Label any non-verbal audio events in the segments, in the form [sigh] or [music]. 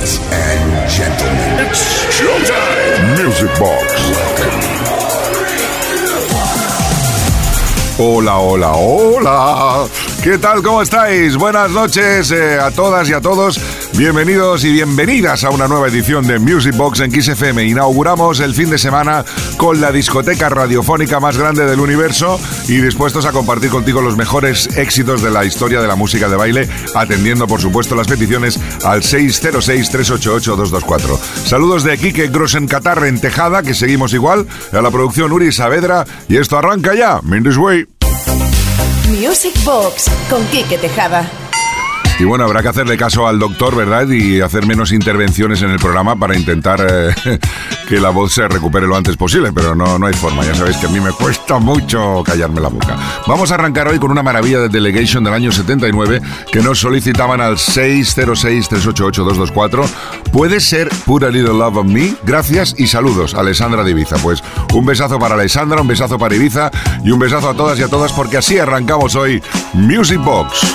Ladies and gentlemen, it's showtime. Music Box. Welcome. Hola, hola, hola. ¿Qué tal? ¿Cómo estáis? Buenas noches eh, a todas y a todos. Bienvenidos y bienvenidas a una nueva edición de Music Box en XFM. Inauguramos el fin de semana con la discoteca radiofónica más grande del universo y dispuestos a compartir contigo los mejores éxitos de la historia de la música de baile, atendiendo por supuesto las peticiones al 606-388-224. Saludos de Kike Grossen Catarre en Tejada, que seguimos igual, a la producción Uri Saavedra y esto arranca ya. Mindis Way. Music Box con Quique Tejada. Y bueno, habrá que hacerle caso al doctor, ¿verdad? Y hacer menos intervenciones en el programa para intentar eh, [laughs] que la voz se recupere lo antes posible, pero no, no hay forma. Ya sabéis que a mí me cuesta mucho callarme la boca. Vamos a arrancar hoy con una maravilla de Delegation del año 79 que nos solicitaban al 606-388-224. ¿Puede ser Put a Little Love on Me? Gracias y saludos, Alessandra de Ibiza. Pues un besazo para Alessandra, un besazo para Ibiza y un besazo a todas y a todas porque así arrancamos hoy Music Box.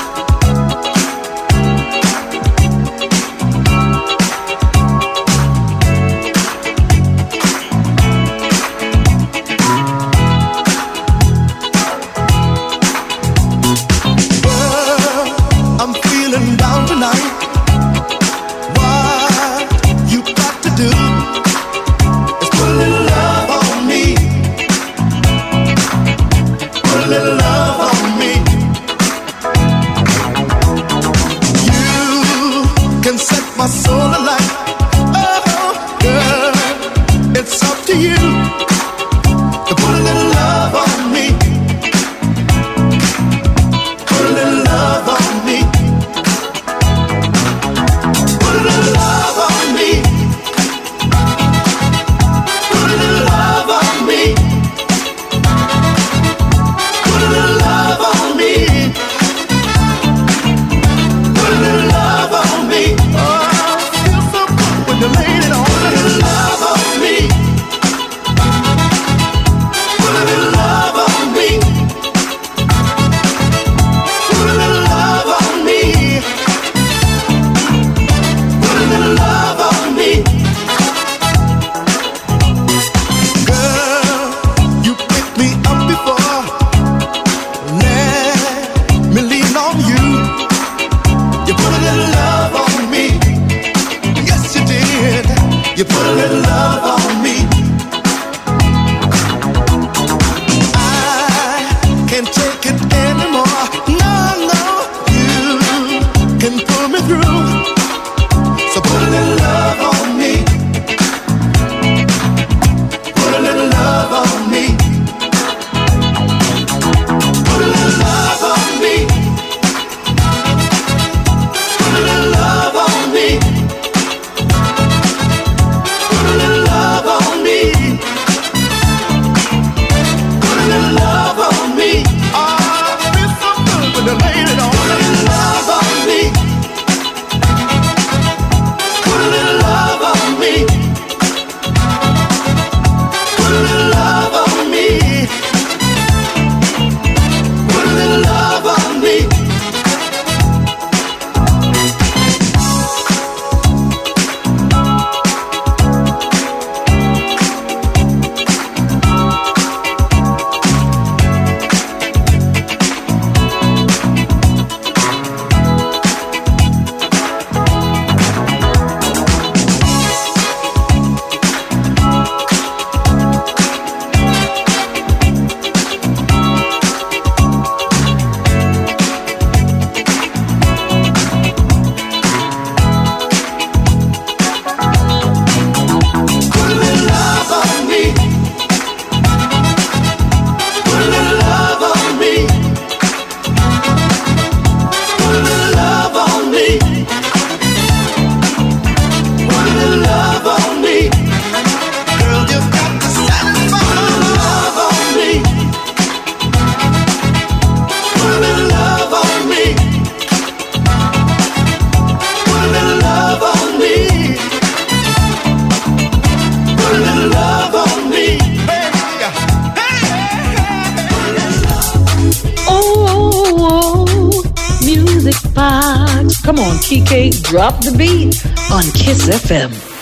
Come on, TK, drop the beat on Kiss FM.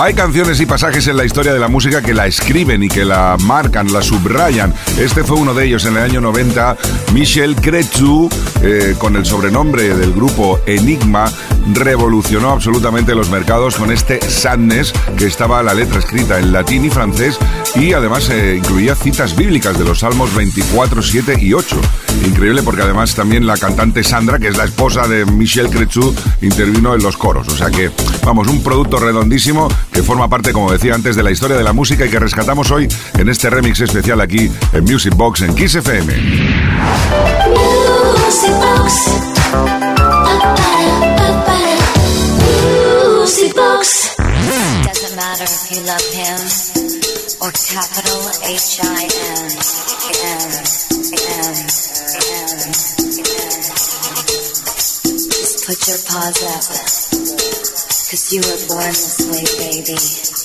Hay canciones y pasajes en la historia de la música que la escriben y que la marcan, la subrayan. Este fue uno de ellos en el año 90. Michel Cretu, eh, con el sobrenombre del grupo Enigma, revolucionó absolutamente los mercados con este Sadness, que estaba la letra escrita en latín y francés y además eh, incluía citas bíblicas de los Salmos 24, 7 y 8. Increíble porque además también la cantante Sandra, que es la esposa de Michel Cretu, intervino en los coros. O sea que, vamos, un producto redondísimo que forma parte, como decía antes, de la historia de la música y que rescatamos hoy en este remix especial aquí en Music Box en Kiss FM. Music Box. Music Box. Doesn't matter if you love him or capital H I N. N, N, N, Just put your paws up. Cause you were born this way, baby.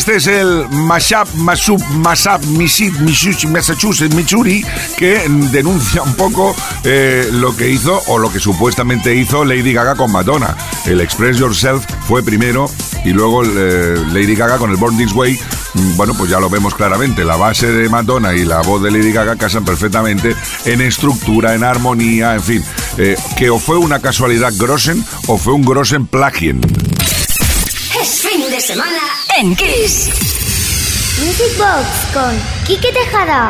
Este es el Mashup, Mashup, Mashup, Massachusetts, Missouri, que denuncia un poco eh, lo que hizo o lo que supuestamente hizo Lady Gaga con Madonna. El Express Yourself fue primero y luego eh, Lady Gaga con el Born This Way. Mm, bueno, pues ya lo vemos claramente. La base de Madonna y la voz de Lady Gaga casan perfectamente en estructura, en armonía, en fin. Eh, que o fue una casualidad Grossen o fue un Grossen plagien. Es fin de semana en Kiss. Music Box con Kike Tejada.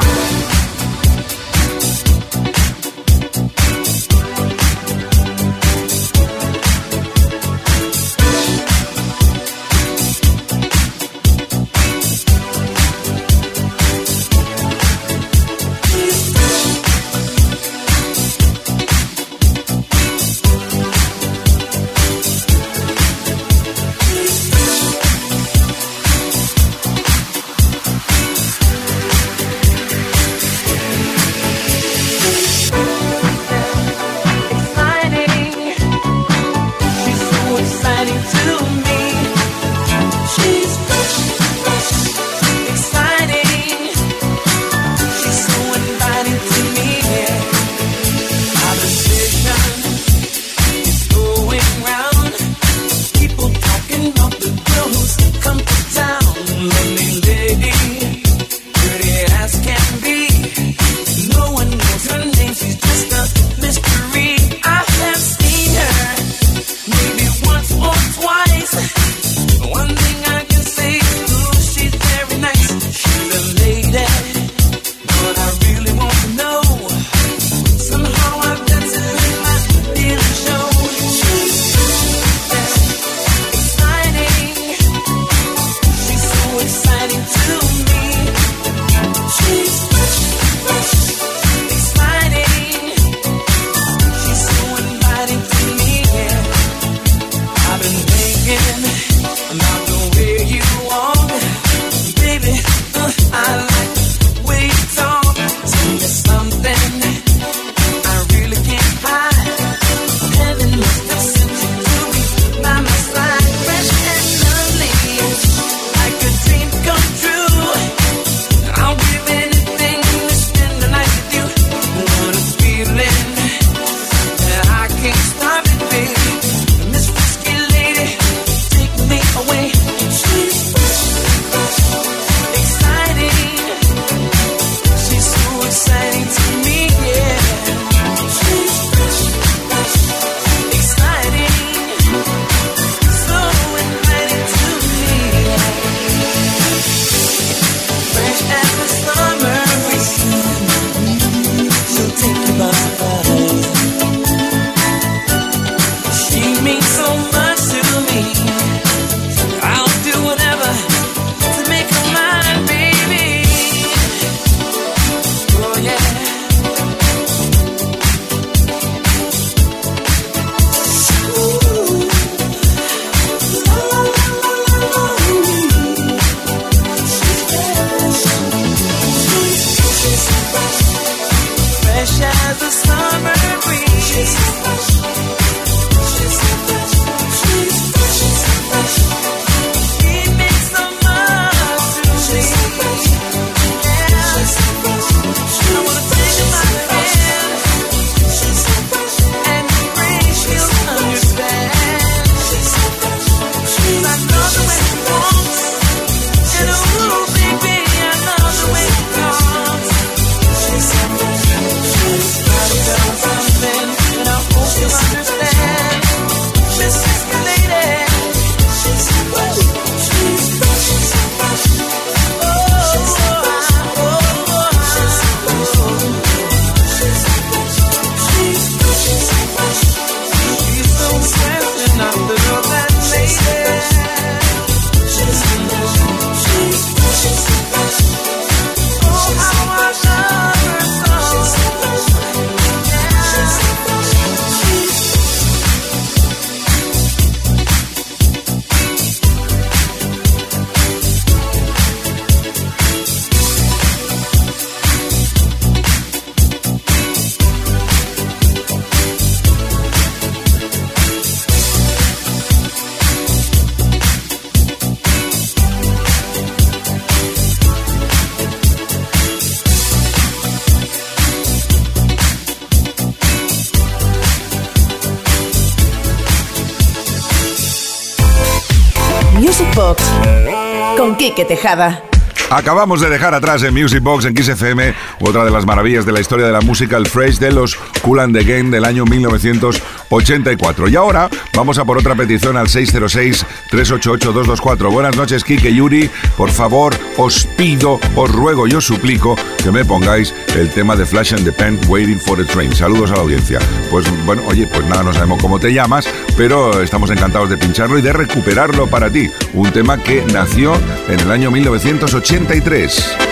Quique Tejada. Acabamos de dejar atrás en Music Box en Kiss FM otra de las maravillas de la historia de la música, el Fresh de los Cool and the Game del año 1984. Y ahora vamos a por otra petición al 606-388-224. Buenas noches, Kike Yuri. Por favor, os pido, os ruego y os suplico que me pongáis el tema de Flash and the Pen, Waiting for the Train. Saludos a la audiencia. Pues bueno, oye, pues nada, no sabemos cómo te llamas, pero estamos encantados de pincharlo y de recuperarlo para ti. Un tema que nació en el año 1980 93.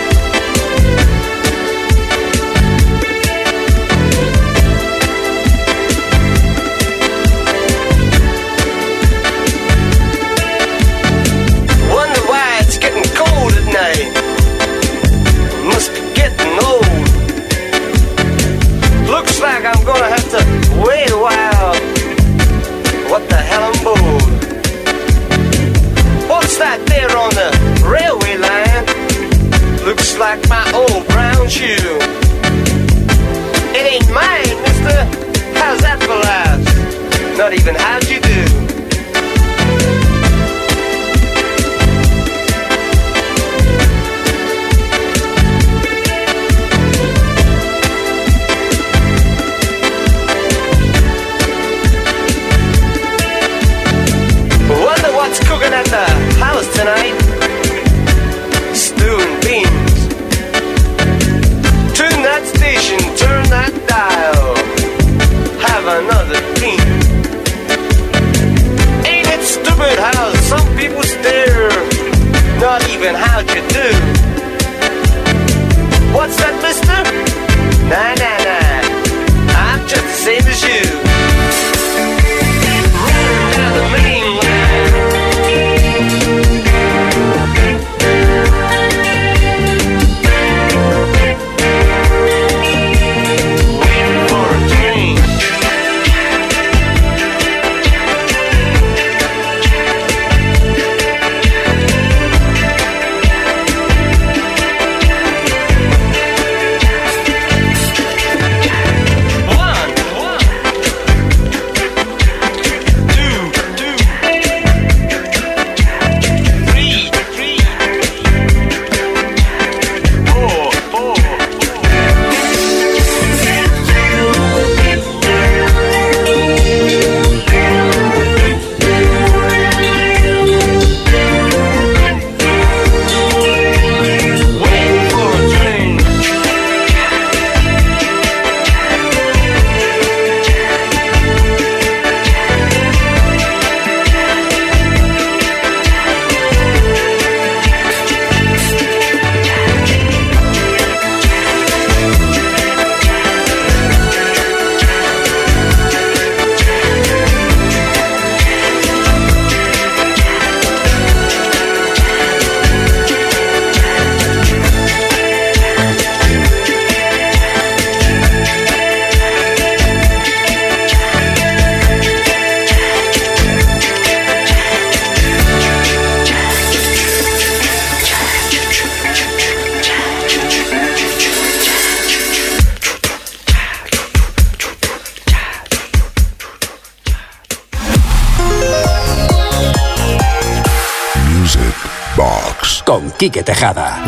Quique Tejada.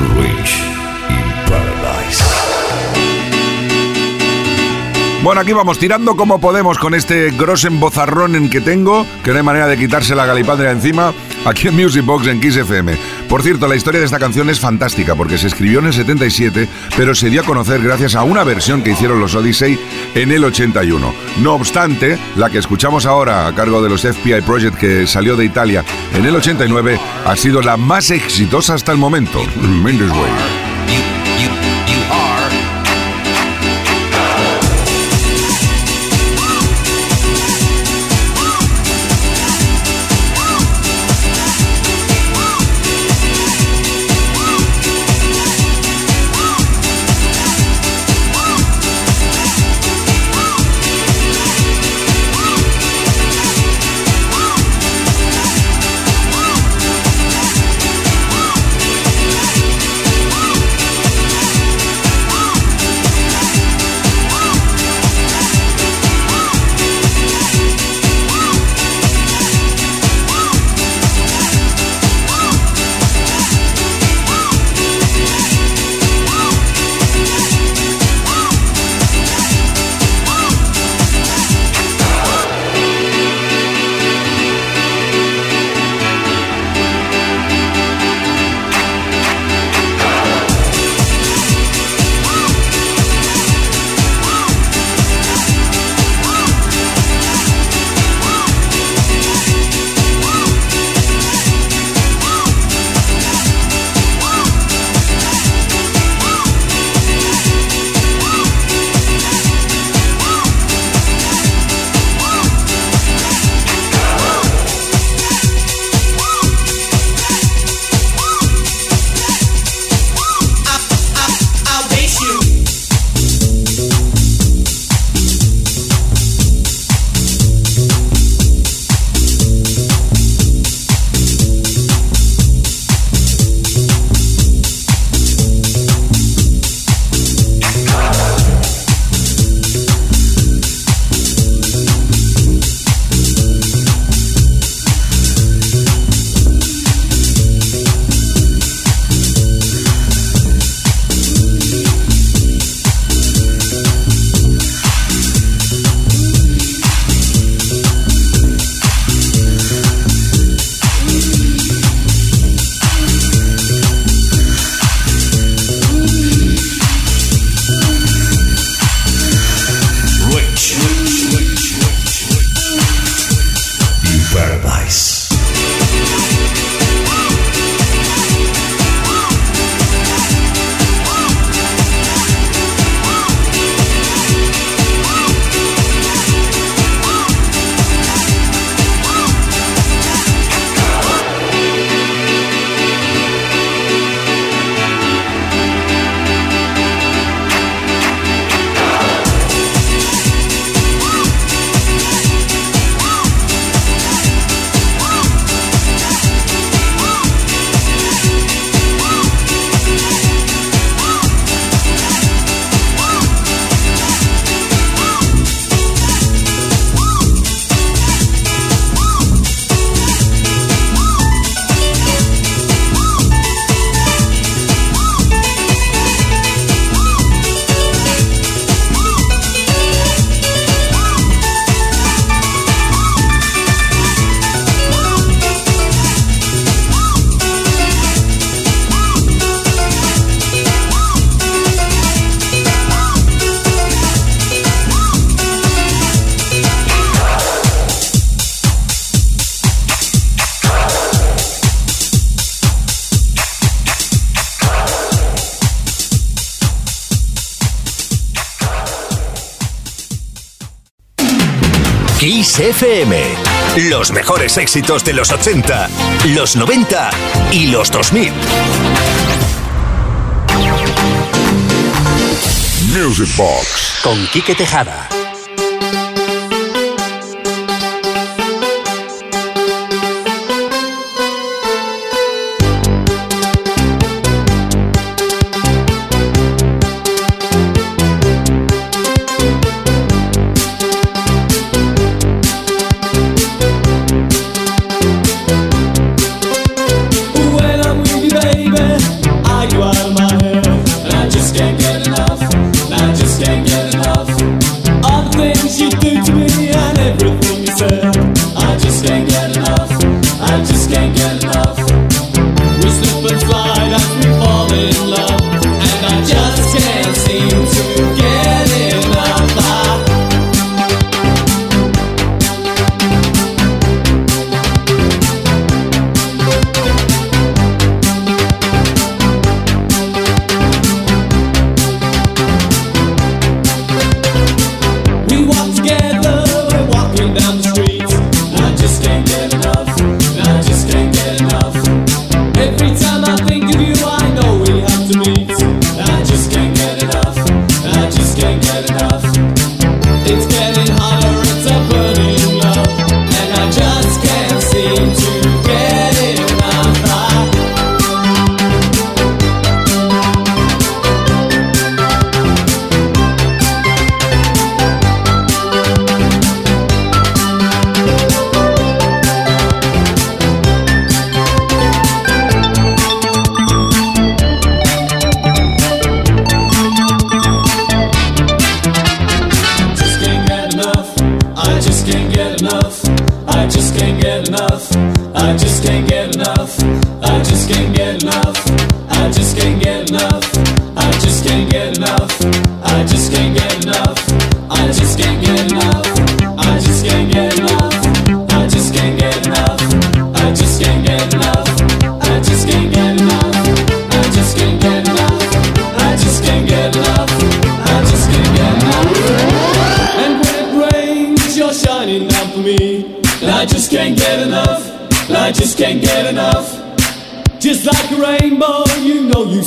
Bueno, aquí vamos tirando como podemos con este grosen bozarrón en que tengo, que no hay manera de quitarse la galipandria encima, aquí en Music Box en Kiss FM. Por cierto, la historia de esta canción es fantástica porque se escribió en el 77, pero se dio a conocer gracias a una versión que hicieron los Odyssey en el 81. No obstante, la que escuchamos ahora a cargo de los FBI Project que salió de Italia en el 89 ha sido la más exitosa hasta el momento. Mendes Way. Kiss FM. Los mejores éxitos de los 80, los 90 y los 2000. Music Box. Con Quique Tejada.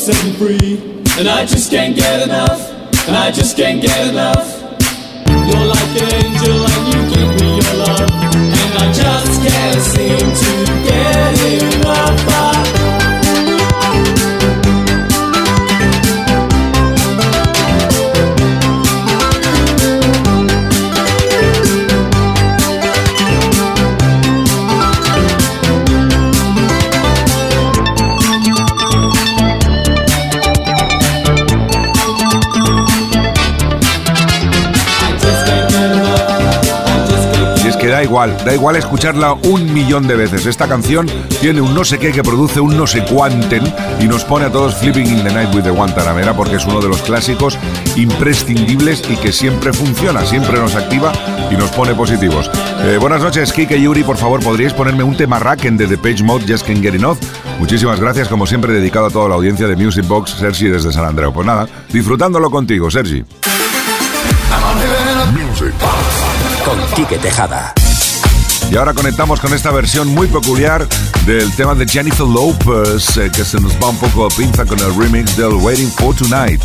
Set me free. And I just can't get enough. And I just can't get enough. Igual, da igual escucharla un millón de veces. Esta canción tiene un no sé qué que produce un no sé cuánten y nos pone a todos flipping in the night with the Guantanamera porque es uno de los clásicos imprescindibles y que siempre funciona, siempre nos activa y nos pone positivos. Eh, buenas noches, Kike Yuri, por favor, ¿podríais ponerme un tema Racken de The Page Mode, Just Can't Get Enough? Muchísimas gracias, como siempre, dedicado a toda la audiencia de Music Box, Sergi desde San Andreu. Pues nada, disfrutándolo contigo, Sergi. Con Quique Tejada. Y ahora conectamos con esta versión muy peculiar del tema de Jennifer Lopez, eh, que se nos va un poco a pinza con el remix del Waiting for Tonight.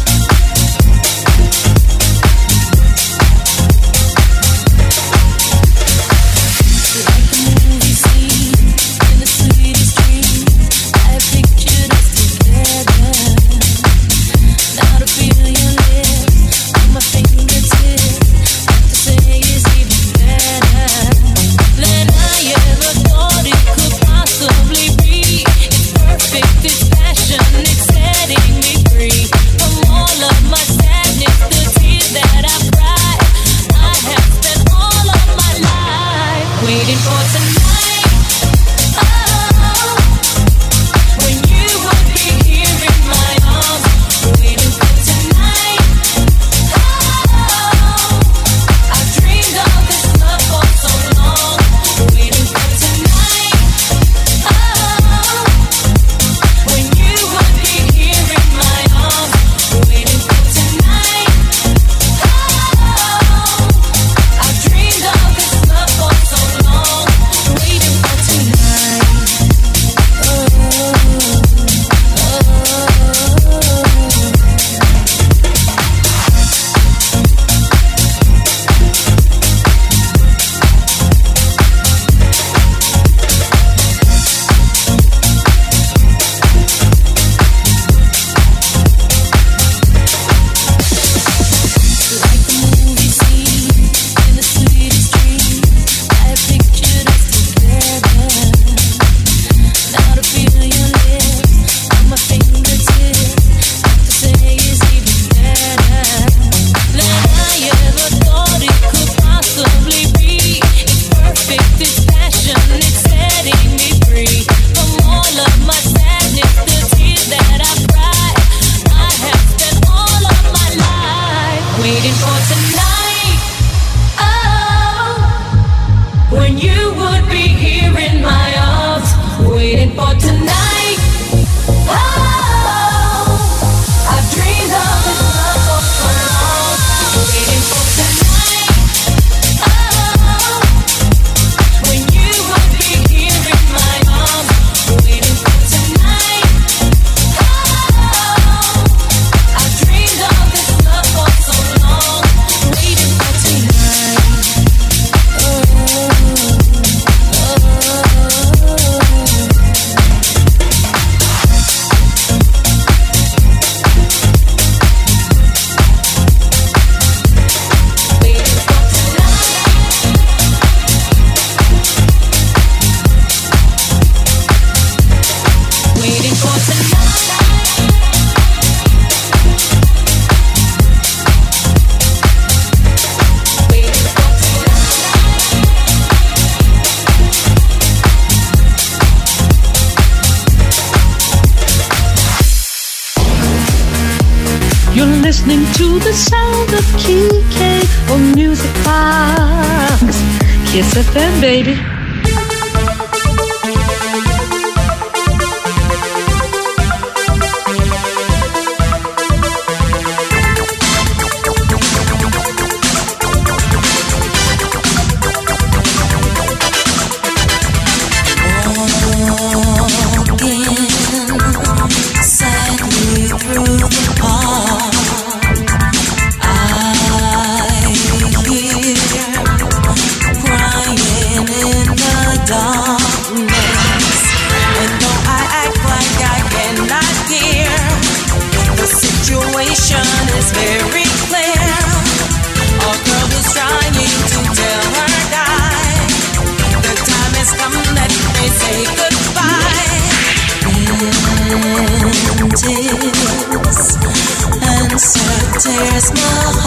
FM, baby. and so tears my heart.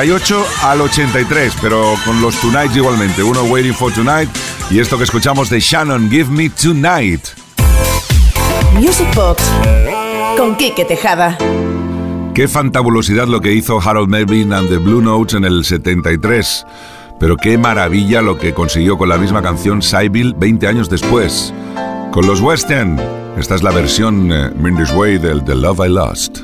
78 al 83, pero con los Tonight igualmente. Uno Waiting for Tonight y esto que escuchamos de Shannon, Give Me Tonight. Music Box con Quique Tejada. Qué fantabulosidad lo que hizo Harold Melvin and the Blue Notes en el 73. Pero qué maravilla lo que consiguió con la misma canción Sybil 20 años después. Con los West End. Esta es la versión eh, Mindy's Way del The Love I Lost.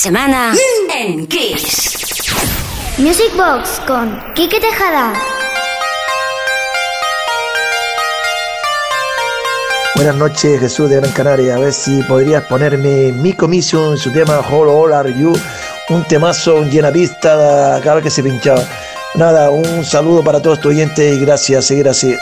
Semana en Kiss. Music Box con Quique Tejada. Buenas noches, Jesús de Gran Canaria. A ver si podrías ponerme mi comisión en su tema All, All Are You, un temazo, un llena pista cada vez que se pinchaba. Nada, un saludo para todos tus oyentes y gracias, seguir así.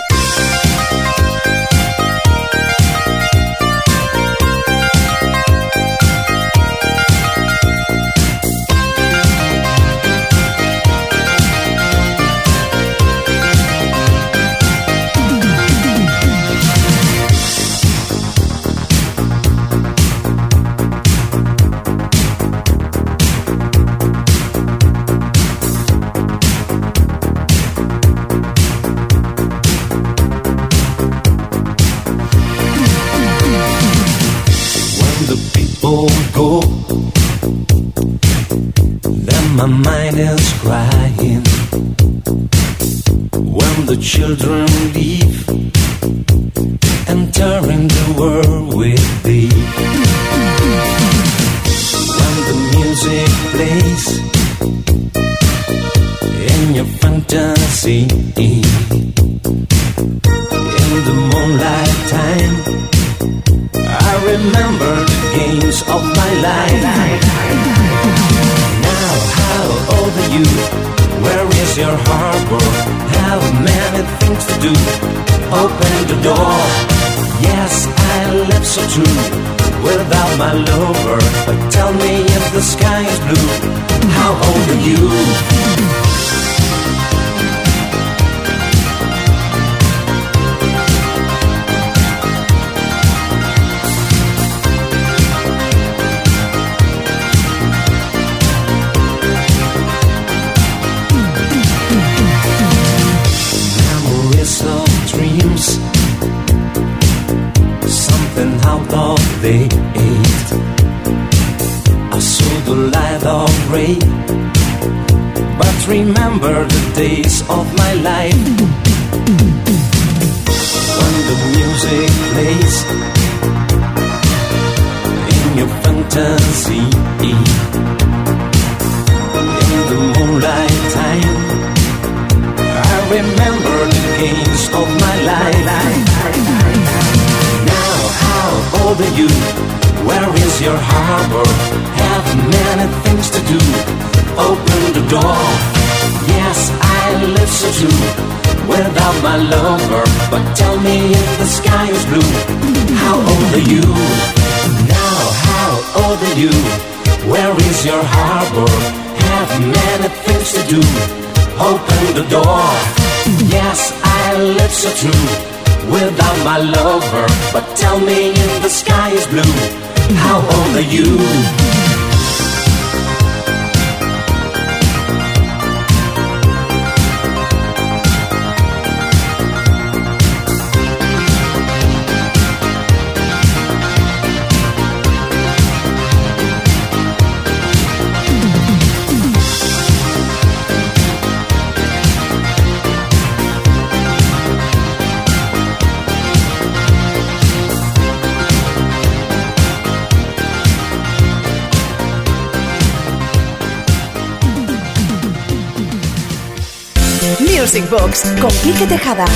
Remember the days of my life When the music plays In your fantasy In the moonlight time I remember the games of my life. Now, how old are you? Where is your harbor? Have many things to do. Open the door. Yes, I live so true without my lover. But tell me if the sky is blue. How old are you? Now, how old are you? Where is your harbor? Have many things to do. Open the door. Yes, I live so true without my lover. But tell me if the sky is blue. How old are you? Music Box con Quique Tejada.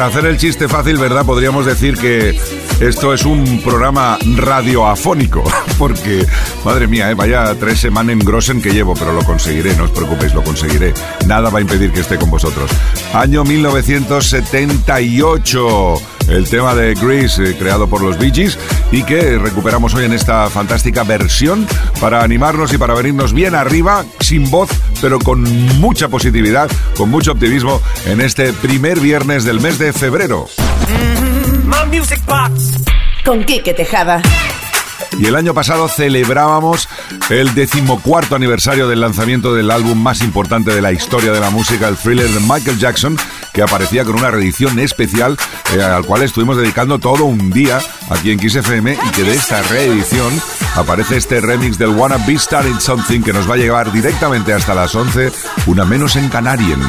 Para hacer el chiste fácil, ¿verdad? Podríamos decir que esto es un programa radioafónico, [laughs] porque, madre mía, ¿eh? vaya tres semanas en Grossen que llevo, pero lo conseguiré, no os preocupéis, lo conseguiré. Nada va a impedir que esté con vosotros. Año 1978, el tema de Grease, eh, creado por los Bee Gees, y que recuperamos hoy en esta fantástica versión para animarnos y para venirnos bien arriba, sin voz, pero con mucha positividad, con mucho optimismo, en este primer viernes del mes de febrero. My Music Box. Con Quique Tejada. Y el año pasado celebrábamos el decimocuarto aniversario del lanzamiento del álbum más importante de la historia de la música, el thriller de Michael Jackson, que aparecía con una reedición especial eh, al cual estuvimos dedicando todo un día aquí en Kiss FM y que de esta reedición aparece este remix del Wanna Be Starting Something que nos va a llevar directamente hasta las 11, una menos en Canarien.